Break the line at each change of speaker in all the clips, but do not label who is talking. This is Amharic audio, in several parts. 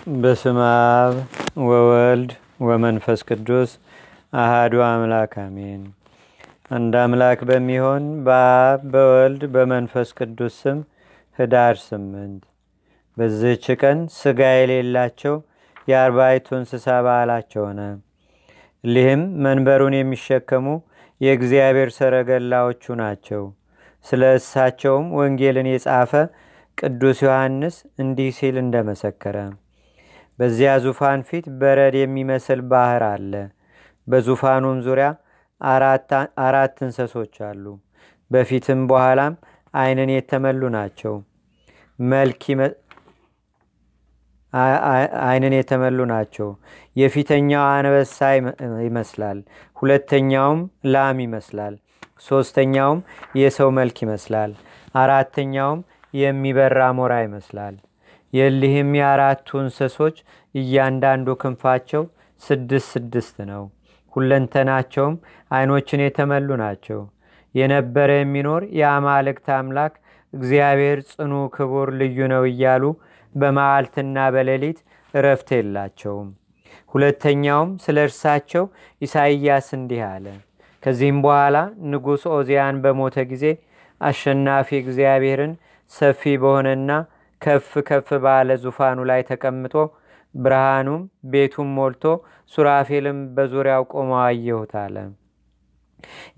በስመ አብ ወወልድ ወመንፈስ ቅዱስ አሃዱ አምላክ አሜን። አንድ አምላክ በሚሆን በአብ በወልድ በመንፈስ ቅዱስ ስም ህዳር ስምንት በዚህች ቀን ስጋ የሌላቸው የአርባይቱ እንስሳ በዓላቸው ሆነ። እሊህም መንበሩን የሚሸከሙ የእግዚአብሔር ሰረገላዎቹ ናቸው። ስለ እሳቸውም ወንጌልን የጻፈ ቅዱስ ዮሐንስ እንዲህ ሲል እንደመሰከረ በዚያ ዙፋን ፊት በረድ የሚመስል ባህር አለ። በዙፋኑም ዙሪያ አራት እንሰሶች አሉ። በፊትም በኋላም አይንን የተመሉ ናቸው። አይንን የተመሉ ናቸው። የፊተኛው አንበሳ ይመስላል፣ ሁለተኛውም ላም ይመስላል፣ ሶስተኛውም የሰው መልክ ይመስላል፣ አራተኛውም የሚበራ ሞራ ይመስላል። የሊህም የአራቱ እንስሶች እያንዳንዱ ክንፋቸው ስድስት ስድስት ነው። ሁለንተናቸውም አይኖችን የተመሉ ናቸው። የነበረ የሚኖር የአማልክት አምላክ እግዚአብሔር ጽኑ ክቡር ልዩ ነው እያሉ በመዓልትና በሌሊት እረፍት የላቸውም። ሁለተኛውም ስለ እርሳቸው ኢሳይያስ እንዲህ አለ። ከዚህም በኋላ ንጉሥ ኦዚያን በሞተ ጊዜ አሸናፊ እግዚአብሔርን ሰፊ በሆነና ከፍ ከፍ ባለ ዙፋኑ ላይ ተቀምጦ ብርሃኑም ቤቱም ሞልቶ ሱራፌልም በዙሪያው ቆመው አየሁት አለ።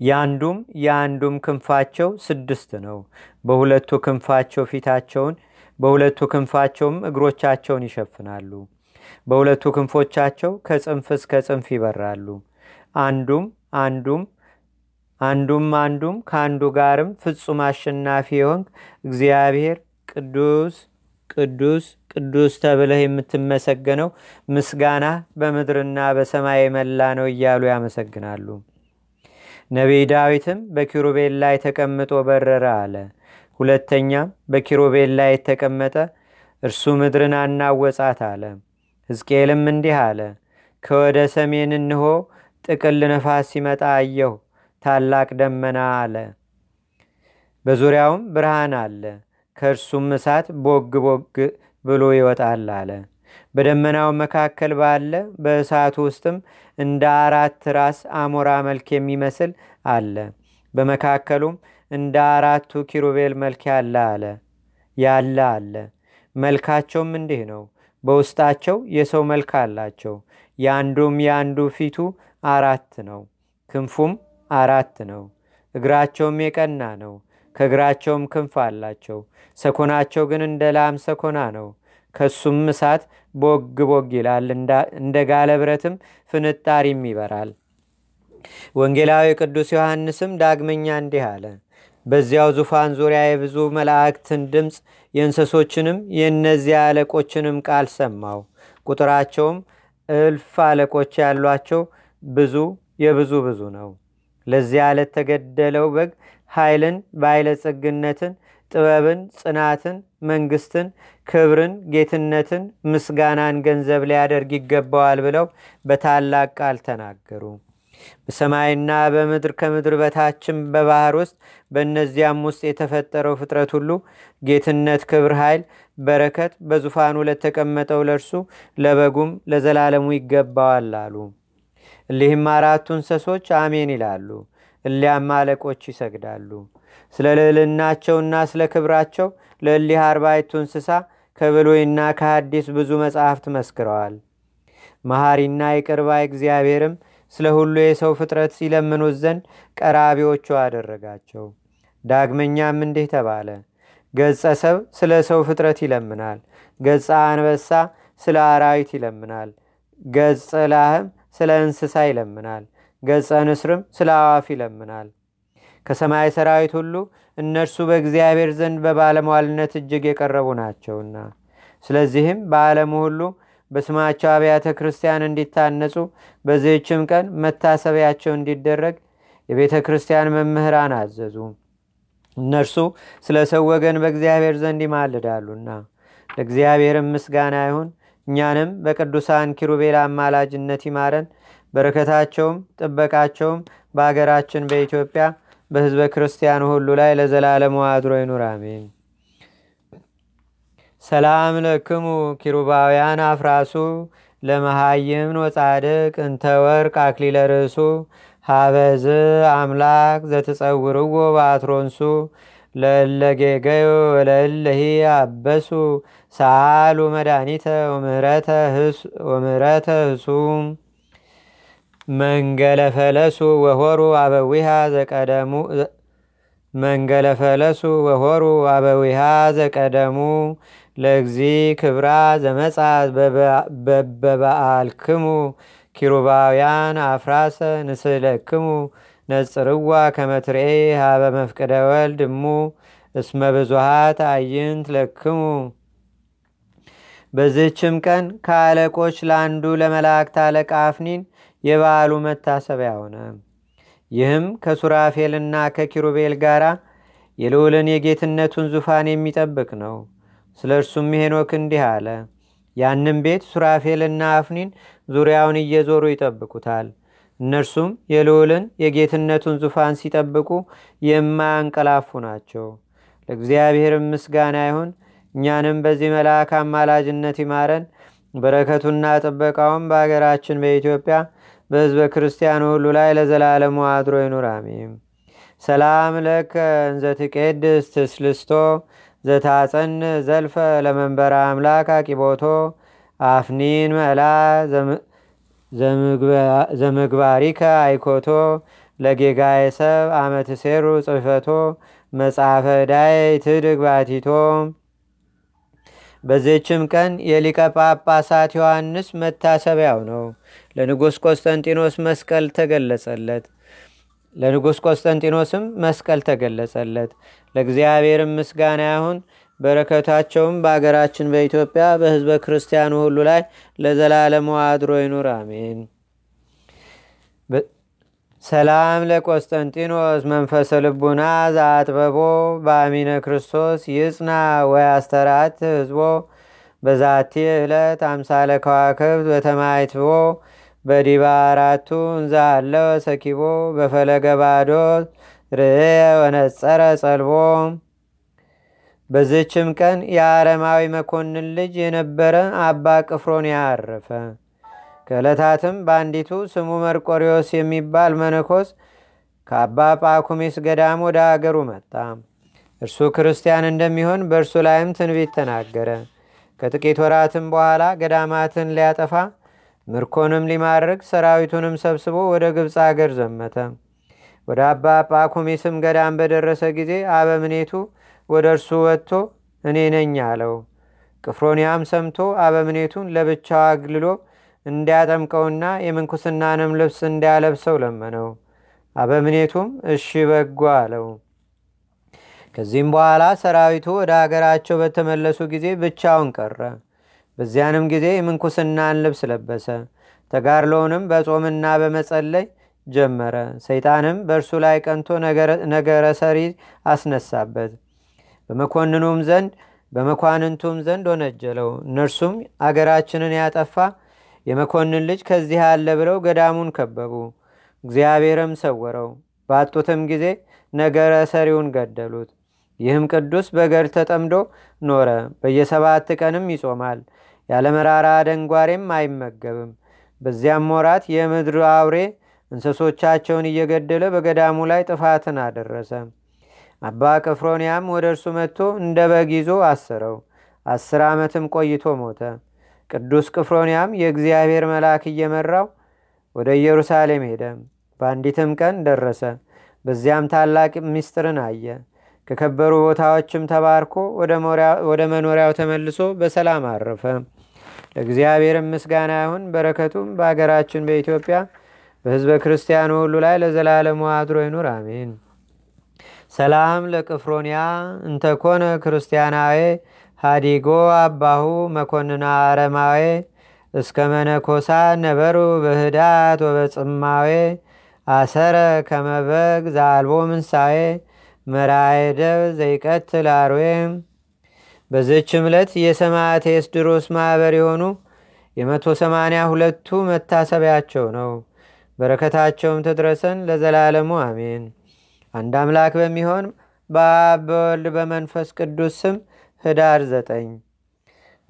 የአንዱም የአንዱም ክንፋቸው ስድስት ነው። በሁለቱ ክንፋቸው ፊታቸውን በሁለቱ ክንፋቸውም እግሮቻቸውን ይሸፍናሉ። በሁለቱ ክንፎቻቸው ከጽንፍ እስከ ጽንፍ ይበራሉ። አንዱም አንዱም አንዱም አንዱም ከአንዱ ጋርም ፍጹም አሸናፊ የሆንክ እግዚአብሔር ቅዱስ ቅዱስ ቅዱስ ተብለህ የምትመሰገነው ምስጋና በምድርና በሰማይ የመላ ነው እያሉ ያመሰግናሉ። ነቢይ ዳዊትም በኪሩቤል ላይ ተቀምጦ በረረ አለ። ሁለተኛም በኪሩቤል ላይ የተቀመጠ እርሱ ምድርን አናወጻት አለ። ሕዝቅኤልም እንዲህ አለ። ከወደ ሰሜን እንሆ ጥቅል ነፋስ ሲመጣ አየሁ፣ ታላቅ ደመና አለ። በዙሪያውም ብርሃን አለ፣ ከእርሱም እሳት ቦግ ቦግ ብሎ ይወጣል አለ። በደመናው መካከል ባለ በእሳቱ ውስጥም እንደ አራት ራስ አሞራ መልክ የሚመስል አለ። በመካከሉም እንደ አራቱ ኪሩቤል መልክ ያለ አለ ያለ አለ። መልካቸውም እንዲህ ነው። በውስጣቸው የሰው መልክ አላቸው። የአንዱም የአንዱ ፊቱ አራት ነው፣ ክንፉም አራት ነው። እግራቸውም የቀና ነው። ከእግራቸውም ክንፍ አላቸው። ሰኮናቸው ግን እንደ ላም ሰኮና ነው። ከሱም እሳት ቦግ ቦግ ይላል፣ እንደ ጋለ ብረትም ፍንጣሪም ይበራል። ወንጌላዊ ቅዱስ ዮሐንስም ዳግመኛ እንዲህ አለ። በዚያው ዙፋን ዙሪያ የብዙ መላእክትን ድምፅ የእንስሶችንም የእነዚያ አለቆችንም ቃል ሰማው። ቁጥራቸውም እልፍ አለቆች ያሏቸው ብዙ የብዙ ብዙ ነው። ለዚያ ለተገደለው በግ ኃይልን፣ ባይለጸግነትን፣ ጥበብን፣ ጽናትን፣ መንግስትን፣ ክብርን፣ ጌትነትን፣ ምስጋናን ገንዘብ ሊያደርግ ይገባዋል ብለው በታላቅ ቃል ተናገሩ። በሰማይና በምድር ከምድር በታችም በባህር ውስጥ በእነዚያም ውስጥ የተፈጠረው ፍጥረት ሁሉ ጌትነት፣ ክብር፣ ኃይል፣ በረከት በዙፋኑ ለተቀመጠው ለእርሱ ለበጉም ለዘላለሙ ይገባዋል አሉ። እሊህም አራቱ እንሰሶች አሜን ይላሉ። እሊያም አለቆች ይሰግዳሉ። ስለ ልዕልናቸውና ስለ ክብራቸው ለእሊህ አርባይቱ እንስሳ ከብሉይና ከሐዲስ ብዙ መጻሕፍት መስክረዋል። መሐሪና የቅርባይ እግዚአብሔርም ስለ ሁሉ የሰው ፍጥረት ሲለምኑት ዘንድ ቀራቢዎቹ አደረጋቸው። ዳግመኛም እንዲህ ተባለ። ገጸ ሰብ ስለ ሰው ፍጥረት ይለምናል። ገጸ አንበሳ ስለ አራዊት ይለምናል። ገጸ ላህም ስለ እንስሳ ይለምናል። ገጸ ንስርም ስለ አዋፍ ይለምናል። ከሰማይ ሰራዊት ሁሉ እነርሱ በእግዚአብሔር ዘንድ በባለሟልነት እጅግ የቀረቡ ናቸውና ስለዚህም በዓለሙ ሁሉ በስማቸው አብያተ ክርስቲያን እንዲታነጹ በዚህችም ቀን መታሰቢያቸው እንዲደረግ የቤተ ክርስቲያን መምህራን አዘዙ። እነርሱ ስለ ሰው ወገን በእግዚአብሔር ዘንድ ይማልዳሉና ለእግዚአብሔርም ምስጋና ይሁን። እኛንም በቅዱሳን ኪሩቤል አማላጅነት ይማረን። በረከታቸውም ጥበቃቸውም በአገራችን በኢትዮጵያ በህዝበ ክርስቲያኑ ሁሉ ላይ ለዘላለሙ አድሮ ይኑር፣ አሜን። ሰላም ለክሙ ኪሩባውያን አፍራሱ ለመሃይምን ወጻድቅ እንተ ወርቅ አክሊለ ርእሱ ሃበዝ አምላክ ዘትጸውርዎ በአትሮንሱ ለለጌገዮ ወለለሂ አበሱ ሰአሉ መድኃኒተ ወምህረተ ህሱም መንገለ ፈለሱ ወሆሩ አበዊሃ ዘቀደሙ መንገለ ፈለሱ ወሆሩ አበዊሃ ዘቀደሙ ለእግዚ ክብራ ዘመጻት በበዓልክሙ ኪሩባውያን አፍራሰ ንስለክሙ ነጽርዋ ከመትርኤ ሃበ መፍቅደ ወልድ እሙ እስመ ብዙሃት አይንት ለክሙ በዝችም ቀን ከአለቆች ለአንዱ ለመላእክት አለቃ አፍኒን የበዓሉ መታሰቢያ ሆነ። ይህም ከሱራፌልና ከኪሩቤል ጋር የልዑልን የጌትነቱን ዙፋን የሚጠብቅ ነው። ስለ እርሱም ሄኖክ እንዲህ አለ። ያንም ቤት ሱራፌልና አፍኒን ዙሪያውን እየዞሩ ይጠብቁታል። እነርሱም የልዑልን የጌትነቱን ዙፋን ሲጠብቁ የማያንቀላፉ ናቸው። ለእግዚአብሔር ምስጋና ይሁን። እኛንም በዚህ መልአክ አማላጅነት ይማረን። በረከቱና ጥበቃውም በአገራችን በኢትዮጵያ በህዝበ ክርስቲያኑ ሁሉ ላይ ለዘላለሙ አድሮ ይኑር፣ አሜን። ሰላም ለከ እንዘ ትቄድስ ትስልስቶ ዘታጸን ዘልፈ ለመንበረ አምላክ አቂቦቶ አፍኒን መላ ዘምግባሪከ አይኮቶ ለጌጋየ ሰብ አመት ሴሩ ጽፈቶ መጽሐፈ ዳይ ትድግ ባቲቶ በዚህችም ቀን የሊቀ ጳጳሳት ዮሐንስ መታሰቢያው ነው። ለንጉሥ ቆስጠንጢኖስ መስቀል ተገለጸለት። ለንጉሥ ቆስጠንጢኖስም መስቀል ተገለጸለት። ለእግዚአብሔርም ምስጋና ይሁን። በረከታቸውም በአገራችን በኢትዮጵያ በህዝበ ክርስቲያኑ ሁሉ ላይ ለዘላለሙ አድሮ ይኑር፣ አሜን። ሰላም ለቆስጠንጢኖስ መንፈሰ ልቡና ዘአጥበቦ በአሚነ ክርስቶስ ይጽና ወይ አስተራት ህዝቦ በዛቲ ዕለት አምሳለ ከዋክብት በተማይትቦ በዲባ አራቱ አለወ ሰኪቦ በፈለገ ባዶ ርእየ ወነጸረ ጸልቦ በዝችም ቀን የአረማዊ መኮንን ልጅ የነበረ አባ ቅፍሮንያ አረፈ። ከዕለታትም በአንዲቱ ስሙ መርቆሪዎስ የሚባል መነኮስ ከአባ ጳኩሚስ ገዳም ወደ አገሩ መጣ። እርሱ ክርስቲያን እንደሚሆን በእርሱ ላይም ትንቢት ተናገረ። ከጥቂት ወራትም በኋላ ገዳማትን ሊያጠፋ ምርኮንም ሊማርክ ሰራዊቱንም ሰብስቦ ወደ ግብፅ አገር ዘመተ። ወደ አባ ጳኩሚስም ገዳም በደረሰ ጊዜ አበምኔቱ ወደ እርሱ ወጥቶ እኔ ነኝ አለው። ቅፍሮንያም ሰምቶ አበምኔቱን ለብቻው አግልሎ እንዲያጠምቀውና የምንኩስናንም ልብስ እንዲያለብሰው ለመነው። አበምኔቱም እሺ በጎ አለው። ከዚህም በኋላ ሰራዊቱ ወደ አገራቸው በተመለሱ ጊዜ ብቻውን ቀረ። በዚያንም ጊዜ የምንኩስናን ልብስ ለበሰ። ተጋድሎውንም በጾምና በመጸለይ ጀመረ። ሰይጣንም በእርሱ ላይ ቀንቶ ነገረ ሰሪ አስነሳበት። በመኮንኑም ዘንድ በመኳንንቱም ዘንድ ወነጀለው። እነርሱም አገራችንን ያጠፋ የመኮንን ልጅ ከዚህ አለ ብለው ገዳሙን ከበቡ። እግዚአብሔርም ሰወረው። ባጡትም ጊዜ ነገረ ሰሪውን ገደሉት። ይህም ቅዱስ በገድ ተጠምዶ ኖረ። በየሰባት ቀንም ይጾማል። ያለ መራራ ደንጓሬም አይመገብም። በዚያም ወራት የምድር አውሬ እንስሶቻቸውን እየገደለ በገዳሙ ላይ ጥፋትን አደረሰ። አባ ቅፍሮንያም ወደ እርሱ መጥቶ እንደ በግ ይዞ አስረው። አስር ዓመትም ቆይቶ ሞተ። ቅዱስ ቅፍሮንያም የእግዚአብሔር መልአክ እየመራው ወደ ኢየሩሳሌም ሄደ። በአንዲትም ቀን ደረሰ። በዚያም ታላቅ ምስጢርን አየ። ከከበሩ ቦታዎችም ተባርኮ ወደ መኖሪያው ተመልሶ በሰላም አረፈ። ለእግዚአብሔርም ምስጋና ይሁን። በረከቱም በአገራችን በኢትዮጵያ በህዝበ ክርስቲያኑ ሁሉ ላይ ለዘላለሙ አድሮ ይኑር፣ አሜን። ሰላም ለቅፍሮንያ እንተኮነ ክርስቲያናዌ ሃዲጎ አባሁ መኮንና አረማዌ እስከ መነኮሳ ነበሩ በህዳት ወበጽማዌ አሰረ ከመበግ ዛልቦ ምንሳዌ መራየደብ ዘይቀትል አርዌ በዝችም ዕለት የሰማዕት ኤስድሮስ ማኅበር የሆኑ የመቶ ሰማንያ ሁለቱ መታሰቢያቸው ነው። በረከታቸውም ትድረሰን ለዘላለሙ አሜን። አንድ አምላክ በሚሆን በአብ በወልድ በመንፈስ ቅዱስ ስም ህዳር ዘጠኝ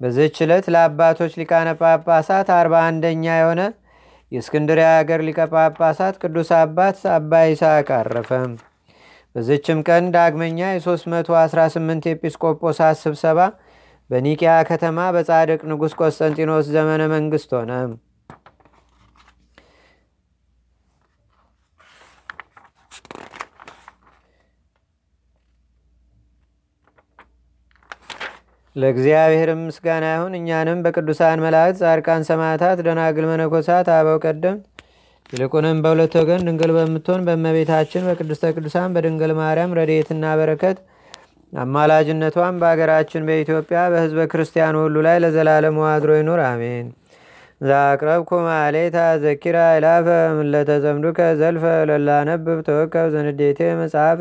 በዚህች ዕለት ለአባቶች ሊቃነ ጳጳሳት አርባ አንደኛ የሆነ የእስክንድሪያ ሀገር ሊቀ ጳጳሳት ቅዱስ አባት አባ ይስሐቅ አረፈ። በዚችም ቀን ዳግመኛ የ318 ኤጲስቆጶሳት ስብሰባ በኒቅያ ከተማ በጻድቅ ንጉሥ ቆስጠንጢኖስ ዘመነ መንግሥት ሆነ። ለእግዚአብሔርም ምስጋና ይሁን። እኛንም በቅዱሳን መላእክት፣ ጻድቃን፣ ሰማዕታት፣ ደናግል፣ መነኮሳት፣ አበው ቀደም ይልቁንም በሁለት ወገን ድንግል በምትሆን በእመቤታችን በቅድስተ ቅዱሳን በድንግል ማርያም ረድኤትና በረከት አማላጅነቷን በአገራችን በኢትዮጵያ በሕዝበ ክርስቲያን ሁሉ ላይ ለዘላለሙ አድሮ ይኑር፣ አሜን። ዛቅረብኩ ማሌታ ዘኪራ ይላፈ ምለተጸምዱከ ዘልፈ ለላነብብ ተወከብ ዘንዴቴ መጽሐፈ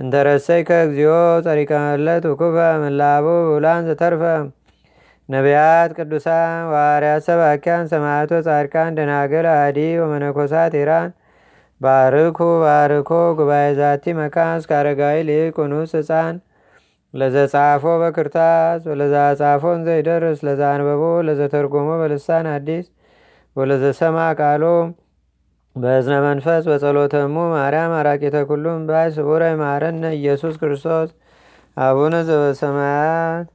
እንተረሰይ ከእግዚኦ ጸሪቀ መለት ውኩፈ ምላቡ ብውላን ዘተርፈ። ነቢያት ቅዱሳን ዋርያት ሰባኪያን ሰማዕቶ ጻድቃን ደናገል አዲ ወመነኮሳት ኢራን። ባርኩ ባርኮ ጉባኤ ዛቲ መካን እስከ አረጋዊ ሊቁኑስ ህፃን ለዘጻፎ በክርታስ ወለዛ ጻፎን ዘይደርስ ለዛ አንበቦ ለዘተርጎሞ በልሳን አዲስ። ወለዘሰማ ቃሎ በእዝነ መንፈስ በጸሎተሙ ማርያም አራቂተ ኩሉም ባይ ስቡረ ማረነ ኢየሱስ ክርስቶስ አቡነ ዘበሰማያት